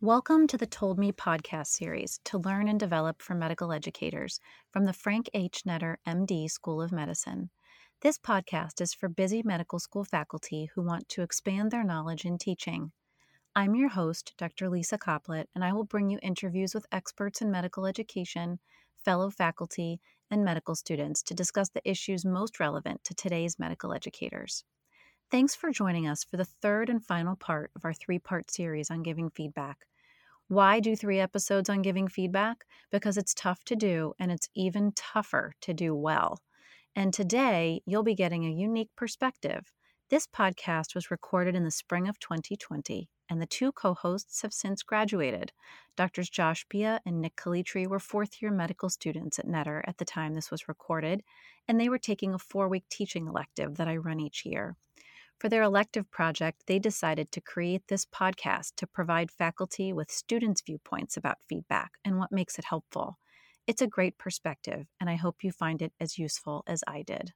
Welcome to the Told Me podcast series to learn and develop for medical educators from the Frank H. Netter MD School of Medicine. This podcast is for busy medical school faculty who want to expand their knowledge in teaching. I'm your host, Dr. Lisa Coplit, and I will bring you interviews with experts in medical education, fellow faculty, and medical students to discuss the issues most relevant to today's medical educators. Thanks for joining us for the third and final part of our three part series on giving feedback. Why do three episodes on giving feedback? Because it's tough to do and it's even tougher to do well. And today, you'll be getting a unique perspective. This podcast was recorded in the spring of 2020, and the two co hosts have since graduated. Doctors Josh Bia and Nick Calitri were fourth year medical students at Netter at the time this was recorded, and they were taking a four week teaching elective that I run each year. For their elective project, they decided to create this podcast to provide faculty with students' viewpoints about feedback and what makes it helpful. It's a great perspective, and I hope you find it as useful as I did.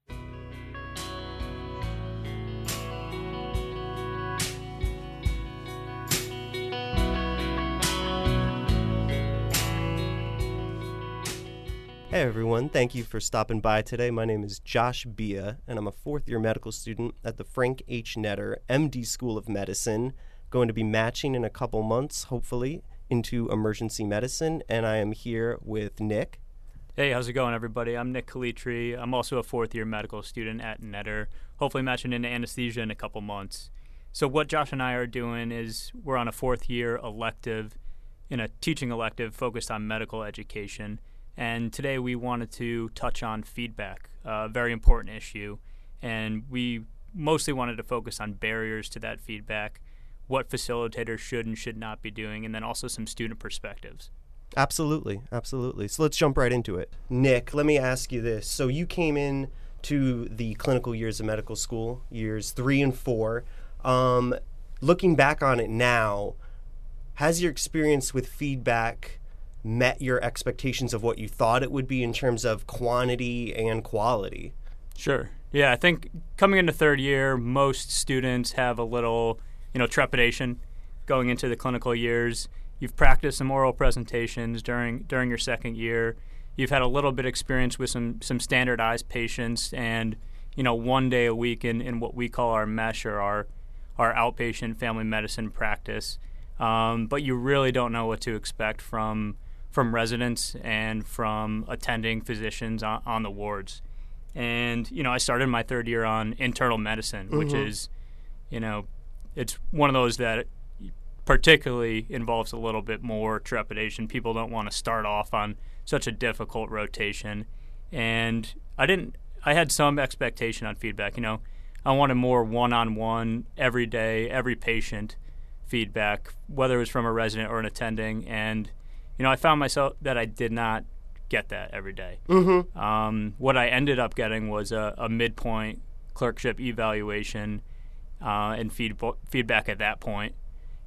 Hey everyone, thank you for stopping by today. My name is Josh Bia, and I'm a fourth year medical student at the Frank H. Netter MD School of Medicine. Going to be matching in a couple months, hopefully, into emergency medicine, and I am here with Nick. Hey, how's it going, everybody? I'm Nick Calitri. I'm also a fourth year medical student at Netter, hopefully matching into anesthesia in a couple months. So, what Josh and I are doing is we're on a fourth year elective in a teaching elective focused on medical education. And today we wanted to touch on feedback, a very important issue. And we mostly wanted to focus on barriers to that feedback, what facilitators should and should not be doing, and then also some student perspectives. Absolutely, absolutely. So let's jump right into it. Nick, let me ask you this. So you came in to the clinical years of medical school, years three and four. Um, looking back on it now, has your experience with feedback met your expectations of what you thought it would be in terms of quantity and quality? Sure. Yeah, I think coming into third year, most students have a little, you know, trepidation going into the clinical years. You've practiced some oral presentations during during your second year. You've had a little bit of experience with some some standardized patients and you know one day a week in, in what we call our mesh or our our outpatient family medicine practice. Um, but you really don't know what to expect from from residents and from attending physicians on, on, the wards. And, you know, I started my third year on internal medicine, mm-hmm. which is, you know, it's one of those that particularly involves a little bit more trepidation. People don't want to start off on such a difficult rotation. And I didn't, I had some expectation on feedback. You know, I wanted more one on one, every day, every patient feedback, whether it was from a resident or an attending. And, you know, I found myself that I did not get that every day. Mm-hmm. Um, what I ended up getting was a, a midpoint clerkship evaluation uh, and feed, feedback at that point,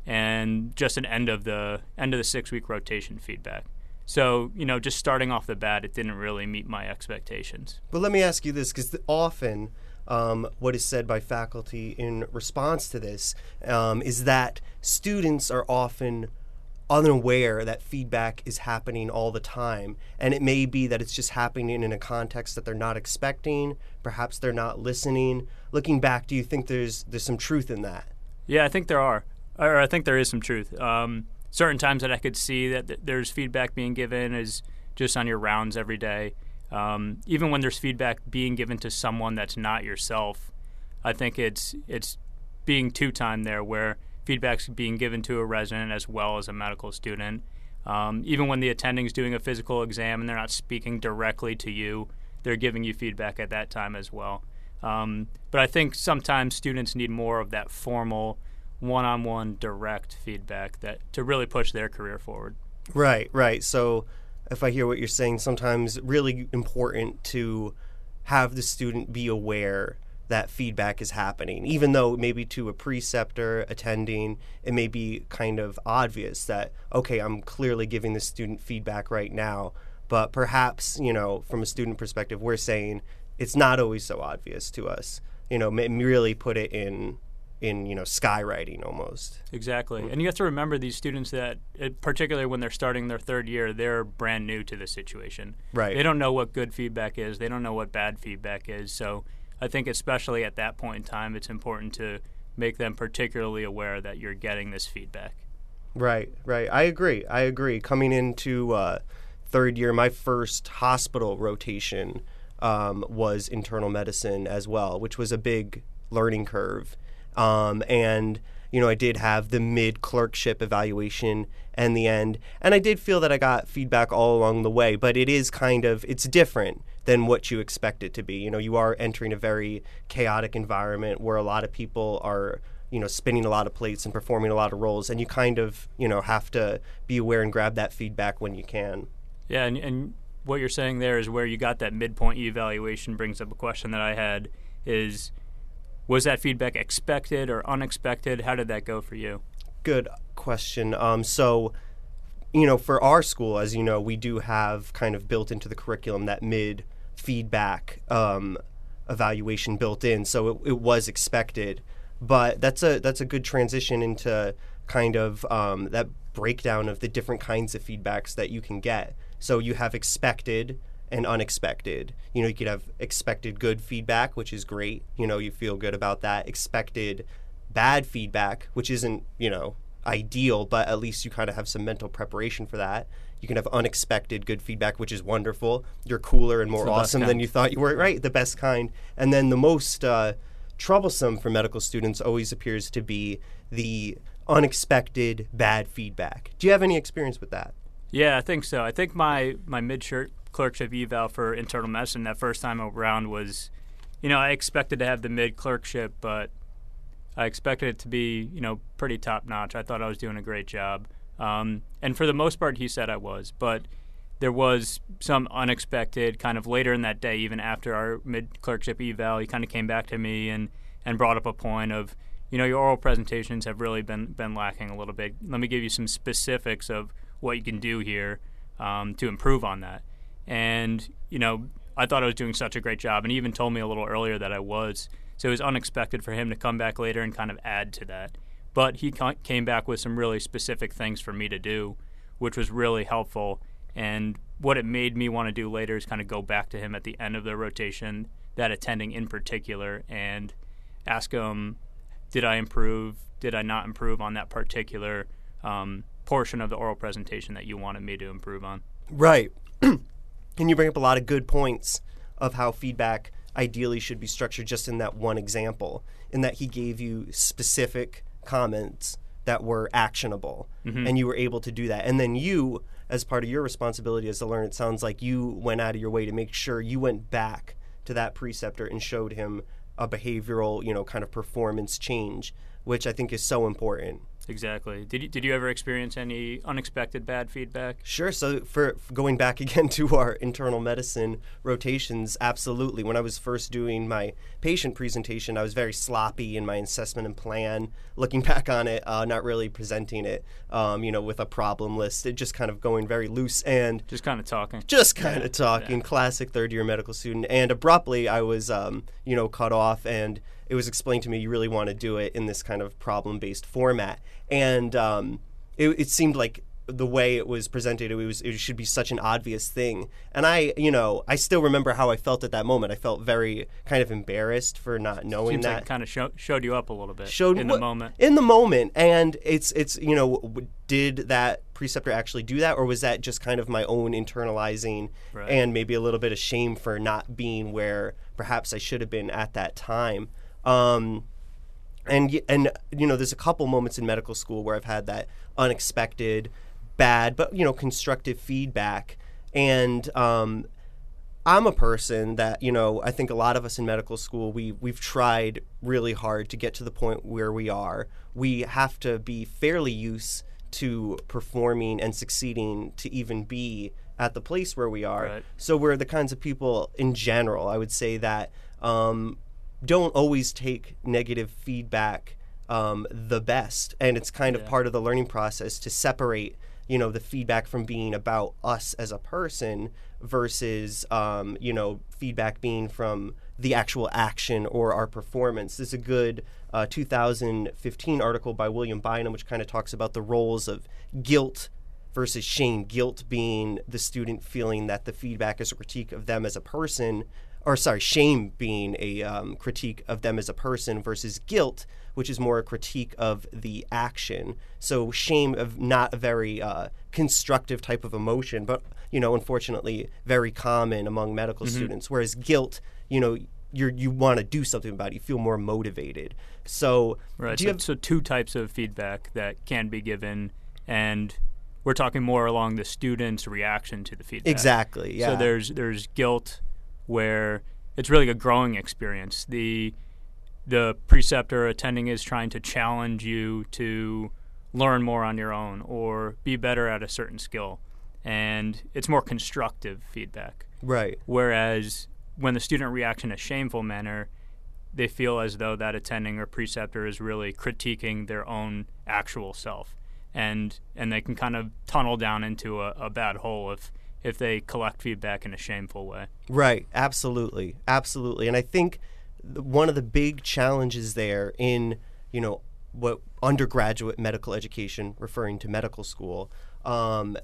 and just an end of the end of the six week rotation feedback. So you know, just starting off the bat, it didn't really meet my expectations. But let me ask you this, because often. Um, what is said by faculty in response to this um, is that students are often unaware that feedback is happening all the time. And it may be that it's just happening in a context that they're not expecting. Perhaps they're not listening. Looking back, do you think there's there's some truth in that? Yeah, I think there are, or I think there is some truth. Um, certain times that I could see that th- there's feedback being given is just on your rounds every day. Um, even when there's feedback being given to someone that's not yourself, I think it's it's being two time there where feedback's being given to a resident as well as a medical student. Um, even when the attending is doing a physical exam and they're not speaking directly to you, they're giving you feedback at that time as well. Um, but I think sometimes students need more of that formal, one-on-one, direct feedback that to really push their career forward. Right, right. So, if I hear what you're saying, sometimes really important to have the student be aware that feedback is happening, even though maybe to a preceptor attending, it may be kind of obvious that, okay, I'm clearly giving the student feedback right now. But perhaps, you know, from a student perspective, we're saying it's not always so obvious to us. You know, really put it in in you know skywriting almost. Exactly, and you have to remember these students that, particularly when they're starting their third year, they're brand new to the situation. Right. They don't know what good feedback is. They don't know what bad feedback is. So I think, especially at that point in time, it's important to make them particularly aware that you're getting this feedback. Right, right. I agree. I agree. Coming into uh, third year, my first hospital rotation um, was internal medicine as well, which was a big learning curve. Um, and you know, I did have the mid clerkship evaluation and the end, and I did feel that I got feedback all along the way. But it is kind of it's different than what you expect it to be. You know, you are entering a very chaotic environment where a lot of people are you know spinning a lot of plates and performing a lot of roles and you kind of you know have to be aware and grab that feedback when you can yeah and, and what you're saying there is where you got that midpoint evaluation brings up a question that i had is was that feedback expected or unexpected? How did that go for you? Good question. Um, so you know for our school as you know we do have kind of built into the curriculum that mid feedback um, evaluation built in. So it, it was expected but that's a that's a good transition into kind of um, that breakdown of the different kinds of feedbacks that you can get. So you have expected and unexpected. You know, you could have expected good feedback, which is great. You know, you feel good about that. Expected bad feedback, which isn't, you know, ideal, but at least you kind of have some mental preparation for that. You can have unexpected good feedback, which is wonderful. You're cooler and more awesome than you thought you were. Right, the best kind. And then the most uh, troublesome for medical students always appears to be the unexpected bad feedback. Do you have any experience with that? Yeah, I think so. I think my my mid shirt clerkship eval for internal medicine that first time around was, you know, I expected to have the mid clerkship, but I expected it to be, you know, pretty top notch. I thought I was doing a great job, um, and for the most part, he said I was. But there was some unexpected kind of later in that day, even after our mid clerkship eval, he kind of came back to me and, and brought up a point of, you know, your oral presentations have really been, been lacking a little bit. Let me give you some specifics of what you can do here um, to improve on that. And, you know, I thought I was doing such a great job, and he even told me a little earlier that I was. So it was unexpected for him to come back later and kind of add to that. But he came back with some really specific things for me to do, which was really helpful and what it made me want to do later is kind of go back to him at the end of the rotation, that attending in particular, and ask him, did I improve? Did I not improve on that particular um, portion of the oral presentation that you wanted me to improve on? Right. and you bring up a lot of good points of how feedback ideally should be structured just in that one example, in that he gave you specific comments that were actionable mm-hmm. and you were able to do that. And then you as part of your responsibility as a learner, it sounds like you went out of your way to make sure you went back to that preceptor and showed him a behavioral, you know, kind of performance change, which I think is so important. Exactly. Did you, did you ever experience any unexpected bad feedback? Sure. So, for, for, going back again to our internal medicine rotations, absolutely. When I was first doing my patient presentation, I was very sloppy in my assessment and plan. Looking back on it, uh, not really presenting it, um, you know, with a problem list. It just kind of going very loose and just kind of talking. Just kind yeah. of talking. Yeah. Classic third year medical student. And abruptly, I was, um, you know, cut off and it was explained to me you really want to do it in this kind of problem based format. And um, it, it, seemed like the way it was presented, it was it should be such an obvious thing. And I, you know, I still remember how I felt at that moment. I felt very kind of embarrassed for not knowing Seems that. Like kind of show, showed you up a little bit. Showed in the moment. In the moment, and it's it's you know, did that preceptor actually do that, or was that just kind of my own internalizing right. and maybe a little bit of shame for not being where perhaps I should have been at that time? Um, and and you know, there's a couple moments in medical school where I've had that unexpected, bad, but you know, constructive feedback. And um, I'm a person that you know I think a lot of us in medical school we we've tried really hard to get to the point where we are. We have to be fairly used to performing and succeeding to even be at the place where we are. Right. So we're the kinds of people in general. I would say that um, don't always take negative feedback um, the best, and it's kind yeah. of part of the learning process to separate you know the feedback from being about us as a person versus um, you know feedback being from the actual action or our performance. There's a good uh, 2015 article by William Bynum, which kind of talks about the roles of guilt versus shame. Guilt being the student feeling that the feedback is a critique of them as a person, or sorry, shame being a um, critique of them as a person versus guilt, which is more a critique of the action. So shame of not a very uh, constructive type of emotion, but you know, unfortunately, very common among medical Mm-hmm. students. Whereas guilt, you know, you're, you want to do something about it. You feel more motivated. So, Right. do So, you have so two types of feedback that can be given, and we're talking more along the student's reaction to the feedback. exactly? Yeah. So there's there's guilt, where it's really a growing experience. The the preceptor attending is trying to challenge you to learn more on your own or be better at a certain skill, and it's more constructive feedback. right. Whereas when the student reacts in a shameful manner, they feel as though that attending or preceptor is really critiquing their own actual self, and and they can kind of tunnel down into a, a bad hole if if they collect feedback in a shameful way. Right, absolutely, absolutely, and I think one of the big challenges there in you know what undergraduate medical education, referring to medical school, um,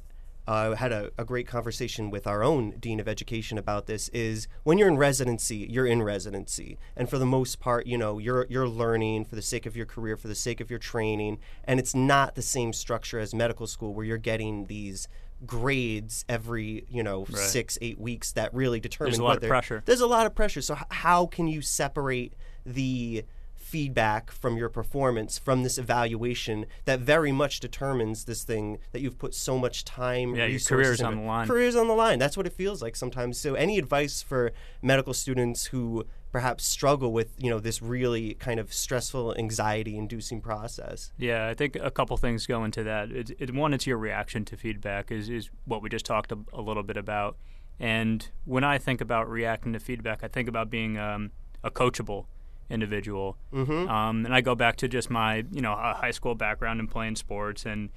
I had a, a great conversation with our own dean of education about this. Is when you're in residency, you're in residency, and for the most part, you know, you're you're learning for the sake of your career, for the sake of your training, and it's not the same structure as medical school where you're getting these grades every you know Right. six eight weeks that really determine There's a lot of pressure. there's a lot of pressure so h- how can you separate the feedback from your performance from this evaluation that very much determines this thing that you've put so much time Yeah, your career's into. on the line. career's on the line that's what it feels like sometimes so any advice for medical students who perhaps struggle with you know this really kind of stressful anxiety inducing process Yeah, I think a couple things go into that. It, it, one, it's your reaction to feedback, is, is what we just talked a, a little bit about. And when I think about reacting to feedback, I think about being um, a coachable individual. mm-hmm. Um, and I go back to just my, you know, high school background in playing sports, and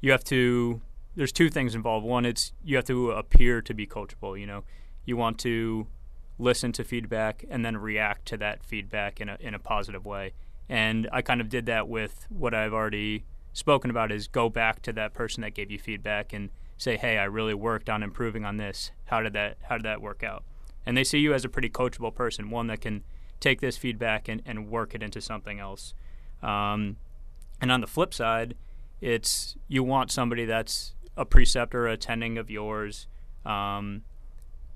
you have to. There's two things involved. One, it's you have to appear to be coachable. You know, you want to listen to feedback and then react to that feedback in a in a positive way. And I kind of did that with what I've already spoken about is go back to that person that gave you feedback and say, "Hey, I really worked on improving on this. How did that how did that work out?" And they see you as a pretty coachable person, one that can take this feedback and, and work it into something else. Um, and on the flip side, it's you want somebody that's a preceptor, attending of yours. Um,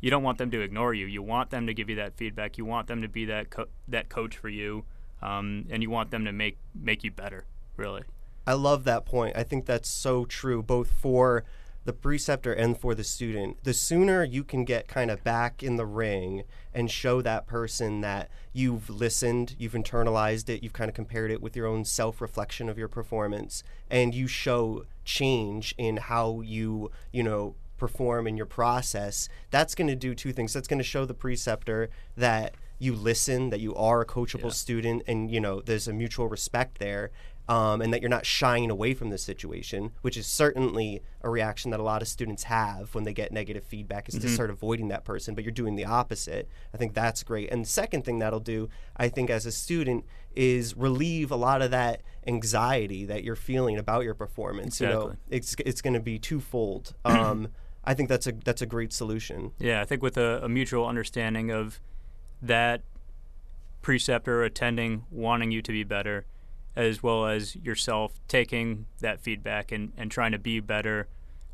you don't want them to ignore you. You want them to give you that feedback. You want them to be that co- that coach for you, um, and you want them to make make you better. Really. I love that point. I think that's so true, both for the preceptor and for the student. The sooner you can get kind of back in the ring and show that person that you've listened, you've internalized it, you've kind of compared it with your own self reflection of your performance, and you show change in how you, you know, perform in your process, that's going to do two things. That's going to show the preceptor that you listen, that you are a coachable Yeah. student, and you know there's a mutual respect there, um, and that you're not shying away from the situation, which is certainly a reaction that a lot of students have when they get negative feedback, is to start avoiding that person. But you're doing the opposite. I think that's great. And the second thing that'll do, I think, as a student, is relieve a lot of that anxiety that you're feeling about your performance. You know, Exactly. it's it's going to be twofold. Um, I think that's a that's a great solution. Yeah, I think with a, a mutual understanding of that preceptor attending wanting you to be better, as well as yourself taking that feedback and, and trying to be better,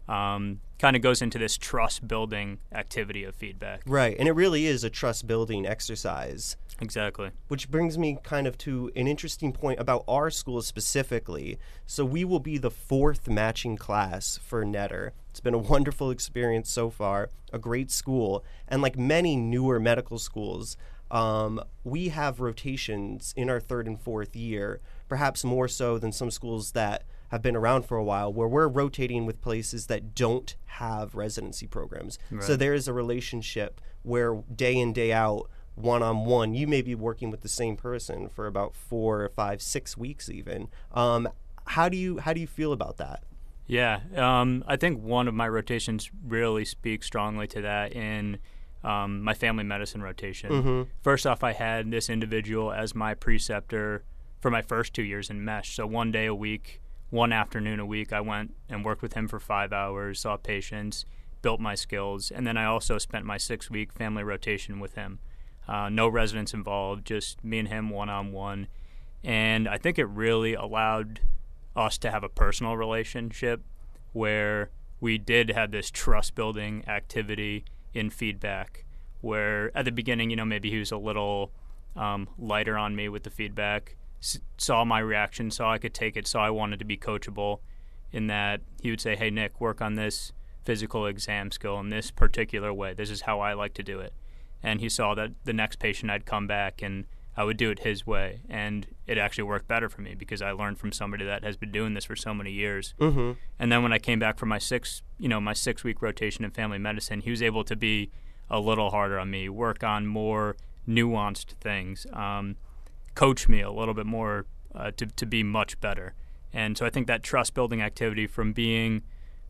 um, kind of goes into this trust building activity of feedback. Right, and it really is a trust building exercise. Exactly. Which brings me kind of to an interesting point about our school specifically. So we will be the fourth matching class for Netter. It's been a wonderful experience so far, a great school, and like many newer medical schools, um, we have rotations in our third and fourth year, perhaps more so than some schools that have been around for a while, where we're rotating with places that don't have residency programs. So there is a relationship where day in, day out, one on one, you may be working with the same person for about four, five, six weeks, even. Um, how do you how do you feel about that? Yeah, um, I think one of my rotations really speaks strongly to that in um, my family medicine rotation. Mm-hmm. First off, I had this individual as my preceptor for my first two years in mesh. So one day a week, one afternoon a week, I went and worked with him for five hours, saw patients, built my skills, and then I also spent my six week family rotation with him. Uh, no residents involved, just me and him one on one. And I think it really allowed us to have a personal relationship where we did have this trust building activity in feedback. Where at the beginning, you know, maybe he was a little um, lighter on me with the feedback, s- saw my reaction, saw I could take it, saw I wanted to be coachable. In that he would say, "Hey Nick, work on this physical exam skill in this particular way. This is how I like to do it." And he saw that the next patient I'd come back and I would do it his way, and it actually worked better for me because I learned from somebody that has been doing this for so many years. Mm-hmm. And then when I came back for my six, you know, my six week rotation in family medicine, he was able to be a little harder on me, work on more nuanced things, um, coach me a little bit more uh, to to be much better. And so I think that trust building activity from being,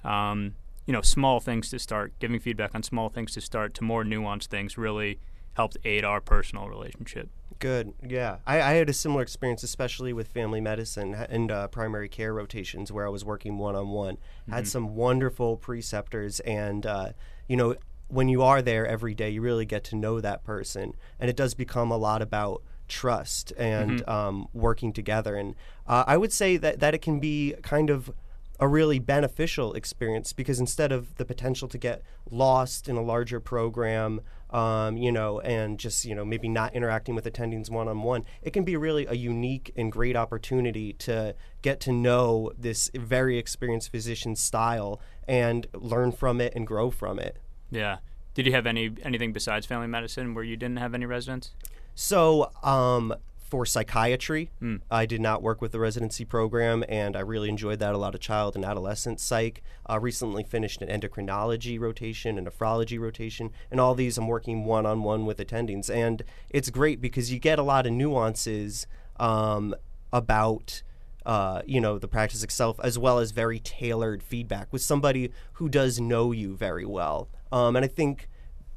um, you know, small things to start, giving feedback on small things to start, to more nuanced things really helped aid our personal relationship. Good. Yeah. I, I had a similar experience, especially with family medicine and uh, primary care rotations where I was working one on one. Had some wonderful preceptors, and, uh, you know, when you are there every day, you really get to know that person. And it does become a lot about trust and um, working together. And uh, I would say that, that it can be kind of a really beneficial experience because instead of the potential to get lost in a larger program, um, you know, and just you know maybe not interacting with attendings one on one, it can be really a unique and great opportunity to get to know this very experienced physician's style and learn from it and grow from it. Yeah. Did you have any anything besides family medicine where you didn't have any residents? So, um, for psychiatry, I did not work with the residency program, and I really enjoyed that. A lot of child and adolescent psych. Uh, recently finished an endocrinology rotation, a nephrology rotation, and all these I'm working one on one with attendings, and it's great because you get a lot of nuances um, about. Uh, you know the practice itself, as well as very tailored feedback with somebody who does know you very well. Um, and I think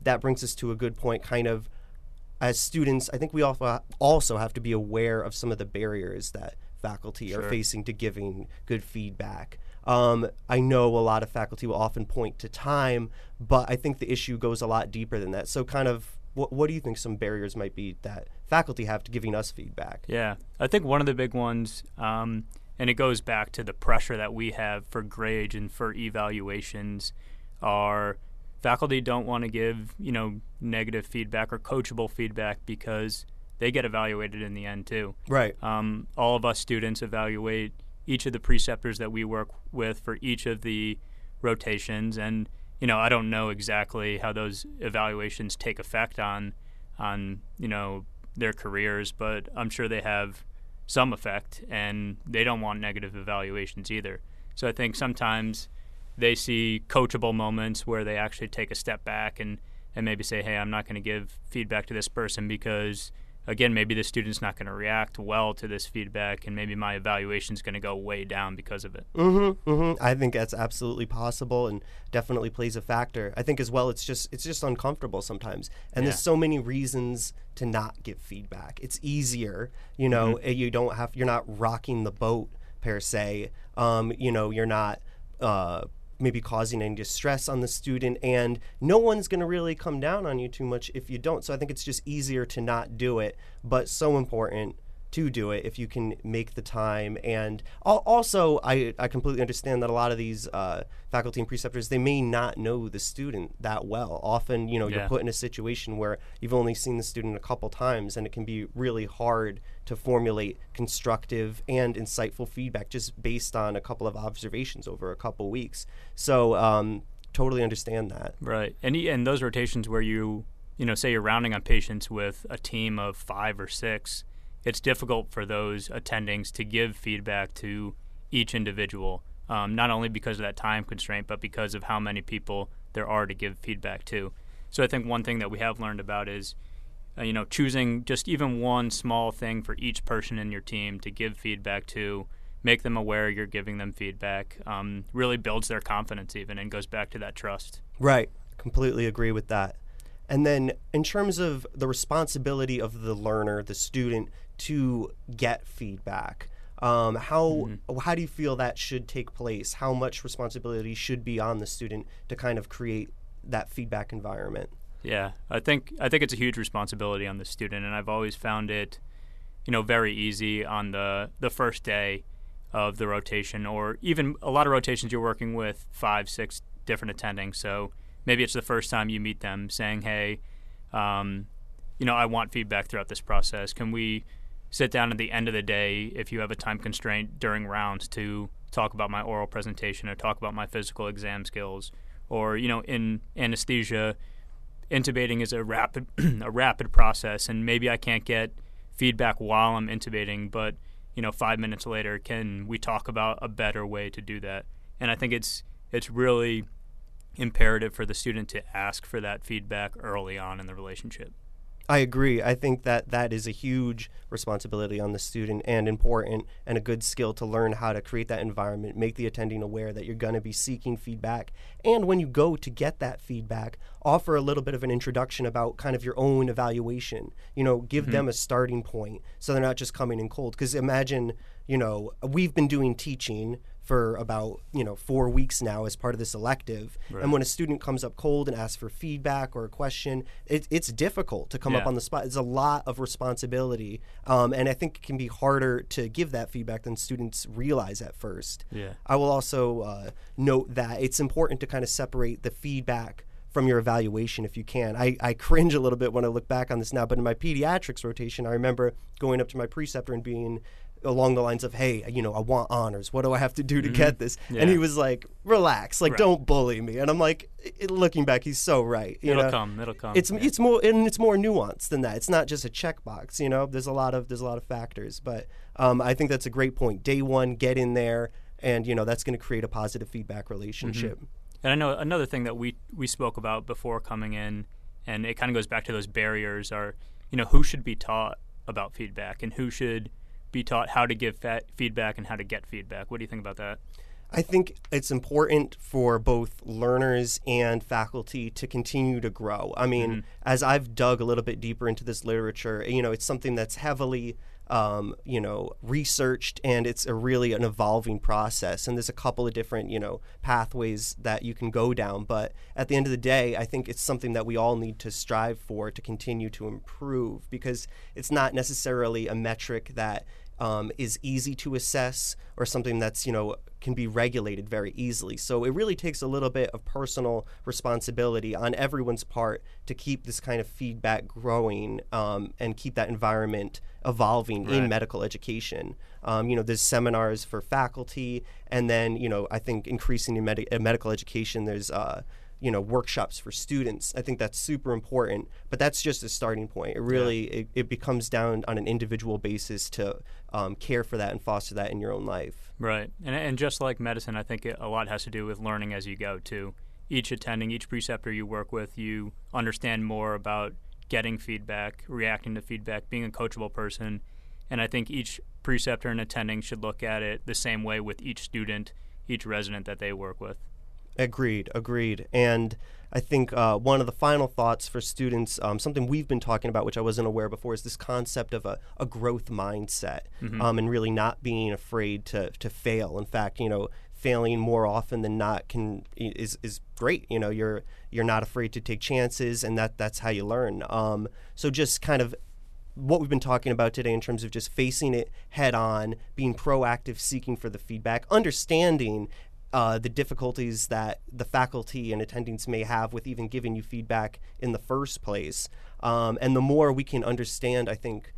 that brings us to a good point, kind of as students, I think we also also have to be aware of some of the barriers that faculty are facing to giving good feedback. Um, I know a lot of faculty will often point to time, but I think the issue goes a lot deeper than that. So, kind of, what, what do you think some barriers might be that faculty have to giving us feedback? Yeah, I think one of the big ones, um, and it goes back to the pressure that we have for grades and for evaluations, are faculty don't want to give you know negative feedback or coachable feedback because they get evaluated in the end too. Right. Um, all of us students evaluate each of the preceptors that we work with for each of the rotations, and you know I don't know exactly how those evaluations take effect on on you know their careers, but I'm sure they have some effect, and they don't want negative evaluations either. So I think sometimes they see coachable moments where they actually take a step back and and maybe say, hey, I'm not going to give feedback to this person because again, maybe the student's not going to react well to this feedback, and maybe my evaluation is going to go way down because of it. Mm-hmm, mm-hmm. I think that's absolutely possible and definitely plays a factor. I think as well, it's just it's just uncomfortable sometimes, and Yeah. there's so many reasons to not give feedback. It's easier, you know. Mm-hmm. eh, You don't have you're not rocking the boat per se. Um, you know, you're not. Uh, maybe causing any distress on the student and no one's going to really come down on you too much if you don't. So i think it's just easier to not do it but so important to do it if you can make the time. And also, I, I completely understand that a lot of these uh, faculty and preceptors they may not know the student that well. Often, you know, you're put in a situation where you've only seen the student a couple times, and it can be really hard to formulate constructive and insightful feedback just based on a couple of observations over a couple weeks. So, um, totally understand that. Right, and and those rotations where you you know say you're rounding on patients with a team of five or six, it's difficult for those attendings to give feedback to each individual. Um, not only because of that time constraint, but because of how many people there are to give feedback to. So I think one thing that we have learned about is, uh, you know, choosing just even one small thing for each person in your team to give feedback to, make them aware you're giving them feedback, um, really builds their confidence even and goes back to that trust. Right. Completely agree with that. And then, in terms of the responsibility of the learner, the student, to get feedback, um, how mm-hmm. how do you feel that should take place? How much responsibility should be on the student to kind of create that feedback environment? Yeah, I think I think it's a huge responsibility on the student, and I've always found it, you know, very easy on the the first day of the rotation, or even a lot of rotations you're working with five, six different attending. So maybe it's the first time you meet them, saying, "Hey, um, you know, I want feedback throughout this process. Can we sit down at the end of the day if you have a time constraint during rounds to talk about my oral presentation or talk about my physical exam skills, or you know, in anesthesia." intubating is a rapid a rapid process, and maybe I can't get feedback while I'm intubating, but you know, five minutes later, can we talk about a better way to do that? And I think it's it's really imperative for the student to ask for that feedback early on in the relationship. I agree. I think that that is a huge responsibility on the student and important and a good skill to learn how to create that environment, make the attending aware that you're going to be seeking feedback. And when you go to get that feedback, offer a little bit of an introduction about kind of your own evaluation. You know, give mm-hmm. them a starting point so they're not just coming in cold. Because imagine, you know, we've been doing teaching for about you know four weeks now as part of this elective. Right. And when a student comes up cold and asks for feedback or a question, it, it's difficult to come yeah. up on the spot. It's a lot of responsibility, um, and I think it can be harder to give that feedback than students realize at first. Yeah. I will also uh, note that it's important to kind of separate the feedback from your evaluation if you can. I, I cringe a little bit when I look back on this now, but in my pediatrics rotation, I remember going up to my preceptor and being along the lines of, "Hey, you know, I want honors. What do I have to do to mm-hmm. get this?" Yeah. And he was like, "Relax, like right. don't bully me." And I'm like, looking back, he's so right. You it'll know? come. It'll come. It's yeah. it's more and it's more nuanced than that. It's not just a checkbox. You know, there's a lot of there's a lot of factors. But um, I think that's a great point. Day one, get in there, and you know that's going to create a positive feedback relationship. Mm-hmm. And I know another thing that we we spoke about before coming in, and it kind of goes back to those barriers. Are you know who should be taught about feedback and who should be taught how to give feedback and how to get feedback. What do you think about that? I think it's important for both learners and faculty to continue to grow. I mean, mm-hmm. as I've dug a little bit deeper into this literature, you know, it's something that's heavily um, you know, researched, and it's a really an evolving process. And there's a couple of different, you know, pathways that you can go down. But at the end of the day, I think it's something that we all need to strive for to continue to improve because it's not necessarily a metric that um, is easy to assess or something that's you know can be regulated very easily. So it really takes a little bit of personal responsibility on everyone's part to keep this kind of feedback growing um, and keep that environment evolving right. in medical education. Um, you know, there's seminars for faculty, and then you know I think increasing in med- medical education, there's uh, you know workshops for students. I think that's super important but that's just a starting point. It really yeah. it, it, becomes down on an individual basis to um, care for that and foster that in your own life. Right. And, and just like medicine i think it, a lot has to do with learning as you go too. Each attending each preceptor you work with you understand more about getting feedback reacting to feedback being a coachable person. And i think each preceptor and attending should look at it the same way with each student each resident that they work with Agreed, agreed. And I think uh, one of the final thoughts for students, um, something we've been talking about, which I wasn't aware before, is this concept of a, a growth mindset mm-hmm. um, and really not being afraid to, to fail. In fact, you know, failing more often than not can is is great. You know, you're you're not afraid to take chances, and that that's how you learn. Um, so just kind of what we've been talking about today in terms of just facing it head on, being proactive, seeking for the feedback, understanding uh, the difficulties that the faculty and attendings may have with even giving you feedback in the first place. Um, and the more we can understand, I think,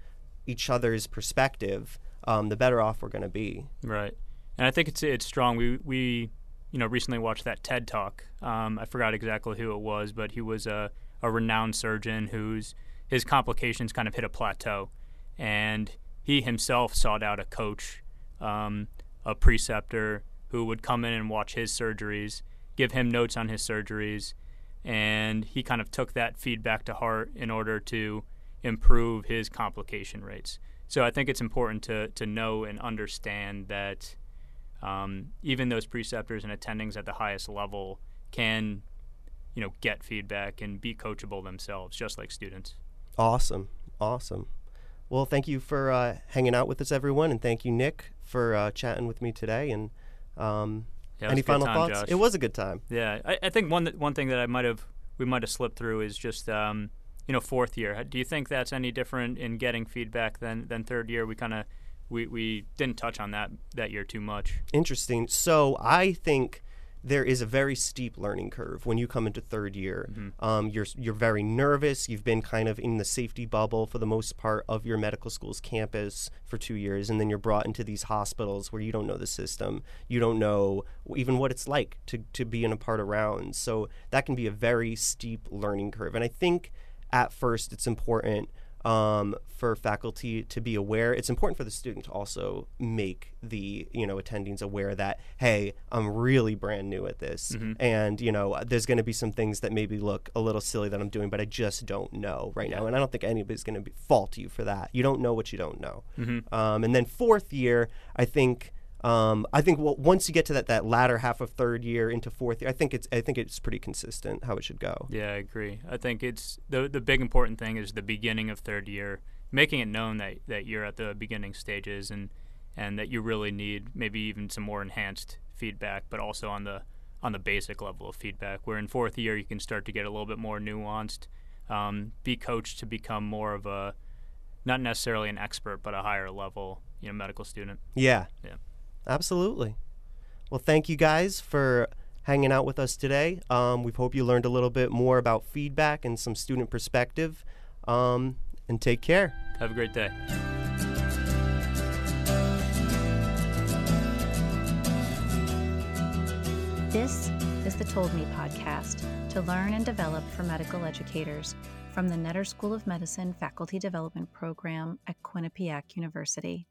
each other's perspective, um, the better off we're going to be. Right. And I think it's it's strong. We we you know recently watched that TED talk. Um, I forgot exactly who it was, but he was a a renowned surgeon whose his complications kind of hit a plateau, and he himself sought out a coach, um, a preceptor, who would come in and watch his surgeries, give him notes on his surgeries, and he kind of took that feedback to heart in order to improve his complication rates. So I think it's important to to know and understand that um, even those preceptors and attendings at the highest level can you know, get feedback and be coachable themselves, just like students. Awesome. Awesome. Well, thank you for uh, hanging out with us, everyone, and thank you, Nick, for uh, chatting with me today. And um, Yeah, any final time, thoughts? Josh. It was a good time. Yeah, I, I think one one thing that I might have we might have slipped through is just um, you know fourth year. Do you think that's any different in getting feedback than than third year? We kind of we, we didn't touch on that that year too much. Interesting. So I think there is a very steep learning curve when you come into third year. Um, you're you're very nervous. You've been kind of in the safety bubble for the most part of your medical school's campus for two years, and then you're brought into these hospitals where you don't know the system. You don't know even what it's like to to be in a part of rounds. So that can be a very steep learning curve. And I think at first it's important um, for faculty to be aware. It's important for the student to also make the you know attendings aware that hey, I'm really brand new at this, and you know there's going to be some things that maybe look a little silly that I'm doing, but I just don't know right now, and I don't think anybody's going to fault you for that. You don't know what you don't know. Um, and then fourth year, I think. Um, I think well, once you get to that, that latter half of third year into fourth year, I think it's I think it's pretty consistent how it should go. Yeah, I agree. I think it's the the big important thing is the beginning of third year, making it known that, that you're at the beginning stages and and that you really need maybe even some more enhanced feedback, but also on the on the basic level of feedback. Where in fourth year you can start to get a little bit more nuanced, um, be coached to become more of a not necessarily an expert, but a higher level you know medical student. Yeah. Yeah. Absolutely. Well, thank you guys for hanging out with us today. Um, we hope you learned a little bit more about feedback and some student perspective. Um, and take care. Have a great day. This is the Told Me podcast to learn and develop for medical educators from the Netter School of Medicine Faculty Development Program at Quinnipiac University.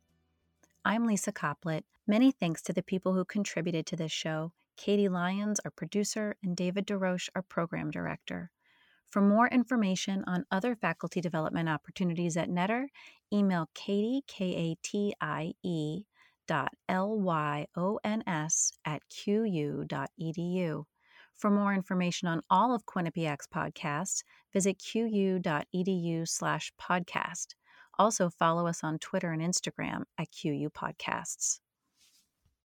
I'm Lisa Coplit. Many thanks to the people who contributed to this show Katie Lyons, our producer, and David DeRoche, our program director. For more information on other faculty development opportunities at Netter, email Katie, K A T I E, dot L-Y-O-N-S at qu.edu. For more information on all of Quinnipiac's podcasts, visit qu.edu slash podcast. Also follow us on Twitter and Instagram at QU Podcasts.